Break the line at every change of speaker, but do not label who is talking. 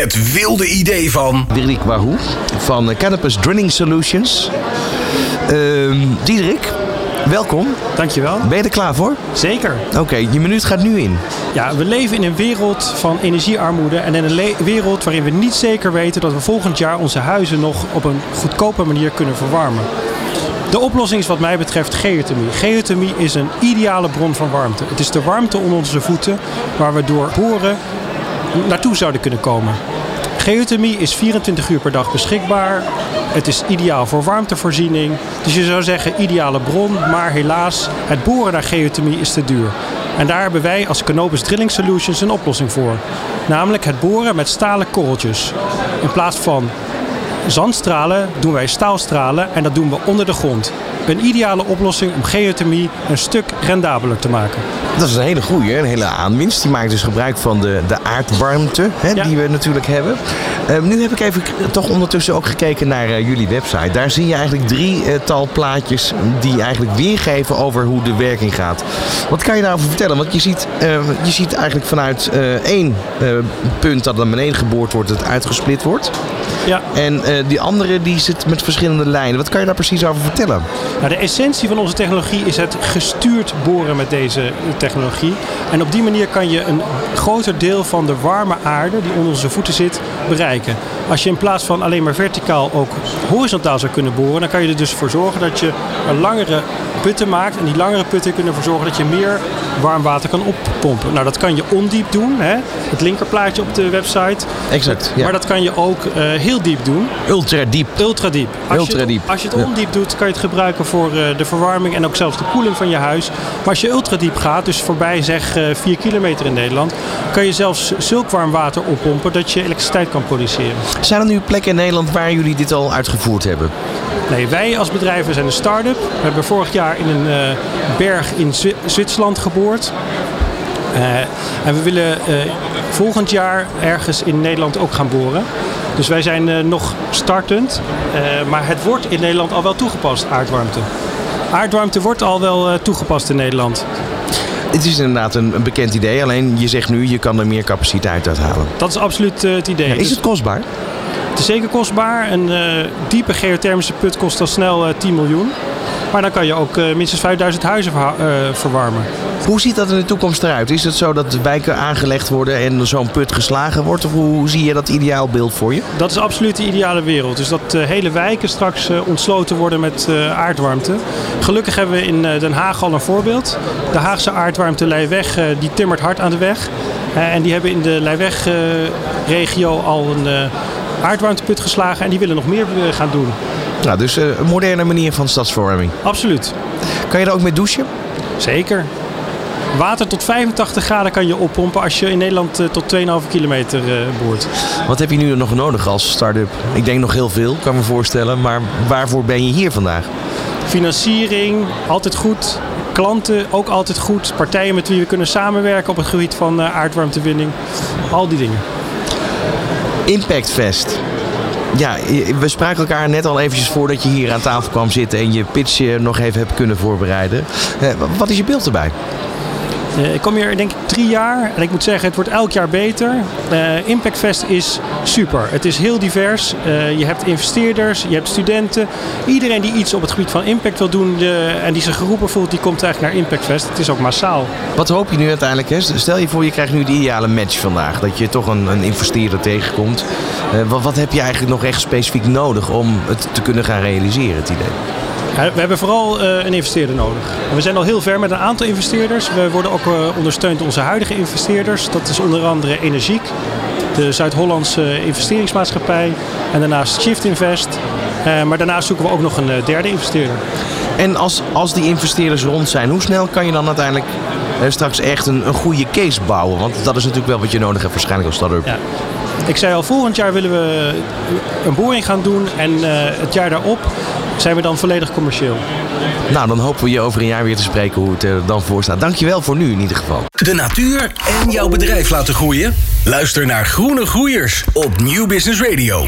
het wilde idee van...
Diederik Wahoo van Canopus Drilling Solutions. Ehm Diederik, welkom.
Dankjewel.
Ben je er klaar voor?
Zeker.
Oké, je minuut gaat nu in.
Ja, we leven in een wereld van energiearmoede en in een wereld waarin we niet zeker weten dat we volgend jaar onze huizen nog op een goedkope manier kunnen verwarmen. De oplossing is wat mij betreft geothermie. Geothermie is een ideale bron van warmte. Het is de warmte onder onze voeten waar we door boren naartoe zouden kunnen komen. Geothermie is 24 uur per dag beschikbaar. Het is ideaal voor warmtevoorziening. Dus je zou zeggen ideale bron, maar helaas, het boren naar geothermie is te duur. En daar hebben wij als Canopus Drilling Solutions een oplossing voor. Namelijk het boren met stalen korreltjes. In plaats van zandstralen doen wij staalstralen en dat doen we onder de grond. Een ideale oplossing om geothermie een stuk rendabeler te maken.
Dat is een hele goeie, een hele aanwinst. Die maakt dus gebruik van de, de aardwarmte hè,
Ja.
die we natuurlijk hebben. Ehm, nu heb ik even toch ondertussen ook gekeken naar eh, jullie website. Daar zie je eigenlijk drie eh, tal plaatjes die eigenlijk weergeven over hoe de werking gaat. Wat kan je daarover vertellen? Want je ziet, eh, je ziet eigenlijk vanuit eh, één punt dat naar beneden geboord wordt, dat het uitgesplit wordt.
Ja.
En eh, die andere die zit met verschillende lijnen. Wat kan je daar precies over vertellen?
Nou, de essentie van onze technologie is het gestuurd boren met deze technologie. En op die manier kan je een groter deel van de warme aarde die onder onze voeten zit bereiken. Als je in plaats van alleen maar verticaal ook horizontaal zou kunnen boren, dan kan je er dus voor zorgen dat je een langere putten maakt. En die langere putten kunnen ervoor zorgen dat je meer warm water kan oppompen. Nou, dat kan je ondiep doen. Hè? Het linkerplaatje op de website.
Exact. Ja.
Maar dat kan je ook eh, heel diep doen.
Ultra diep.
Ultra diep. Als
Ultra
je het,
diep.
Als je het
Ja.
ondiep doet, kan je het gebruiken voor eh, de verwarming en ook zelfs de koeling van je huis. Maar als je ultra diep gaat, dus voorbij zeg eh 4 kilometer in Nederland, kan je zelfs zulk warm water oppompen dat je elektriciteit kan produceren.
Zijn er nu plekken in Nederland waar jullie dit al uitgevoerd hebben?
Nee, wij als bedrijf we zijn een start-up. We hebben vorig jaar in een eh, berg in Zwi- Zwitserland geboord. Eh, en we willen eh, volgend jaar ergens in Nederland ook gaan boren. Dus wij zijn eh, nog startend. maar het wordt in Nederland al wel toegepast, aardwarmte. Aardwarmte wordt al wel toegepast in Nederland.
Het is inderdaad een, een bekend idee, alleen je zegt nu je kan er meer capaciteit uit halen.
Dat is absoluut het idee.
Is
Dus
het kostbaar?
het is zeker kostbaar. Een diepe geothermische put kost al snel eh, 10 miljoen. Maar dan kan je ook eh, minstens 5000 huizen eh, verwarmen.
Hoe ziet dat in de toekomst eruit? Is het zo dat de wijken aangelegd worden en zo'n put geslagen wordt? Of hoe zie je dat ideaalbeeld voor je?
Dat is absoluut de ideale wereld. Dus dat eh, hele wijken straks ontsloten worden met aardwarmte. Gelukkig hebben we in Den Haag al een voorbeeld. De Haagse aardwarmte Leiweg, eh, die timmert hard aan de weg. En die hebben in de Leiweg-regio al een aardwarmteput geslagen. En die willen nog meer gaan doen.
Nou, dus eh, een moderne manier van stadsverwarming.
Absoluut.
Kan je er ook mee douchen?
Zeker. Water tot 85 graden kan je oppompen als je in Nederland eh, tot 2,5 kilometer eh, boort.
Wat heb je nu nog nodig als start-up? Ik denk nog heel veel, kan me voorstellen. Maar waarvoor ben je hier vandaag?
Financiering, altijd goed. Klanten, ook altijd goed. Partijen met wie we kunnen samenwerken op het gebied van aardwarmtewinning. Al die dingen.
Impact Fest. Ja, we spraken elkaar net al eventjes voordat je hier aan tafel kwam zitten en je pitch nog even hebt kunnen voorbereiden. Eh, Wat is je beeld erbij?
Eh, ik kom hier denk ik drie jaar en ik moet zeggen, het wordt elk jaar beter. Eh Impact Fest is super. Het is heel divers. Eh, je hebt investeerders, je hebt studenten. Iedereen die iets op het gebied van impact wil doen en die zich geroepen voelt, die komt eigenlijk naar Impact Fest. Het is ook massaal.
Wat hoop je nu uiteindelijk? Hè? Stel je voor, je krijgt nu de ideale match vandaag. Dat je toch een, een investeerder tegenkomt. Wat, wat heb je eigenlijk nog echt specifiek nodig om het te kunnen gaan realiseren, het idee?
Ja, We hebben vooral eh, een investeerder nodig. We zijn al heel ver met een aantal investeerders. We worden ook eh, ondersteund door onze huidige investeerders. Dat is onder andere Energiek, de Zuid-Hollandse investeringsmaatschappij. En daarnaast Shift Invest. Eh, maar daarnaast zoeken we ook nog een derde investeerder.
En als, als die investeerders rond zijn, hoe snel kan je dan uiteindelijk straks echt een, een goede case bouwen? Want dat is natuurlijk wel wat je nodig hebt waarschijnlijk als start-up.
Ja. Ik zei al, volgend jaar willen we een boring gaan doen. En het jaar daarop zijn we dan volledig commercieel.
Nou, dan hopen we je over een jaar weer te spreken hoe het er dan voor staat. Dankjewel voor nu in ieder geval.
De natuur en jouw bedrijf laten groeien? Luister naar Groene Groeiers op Nieuw Business Radio.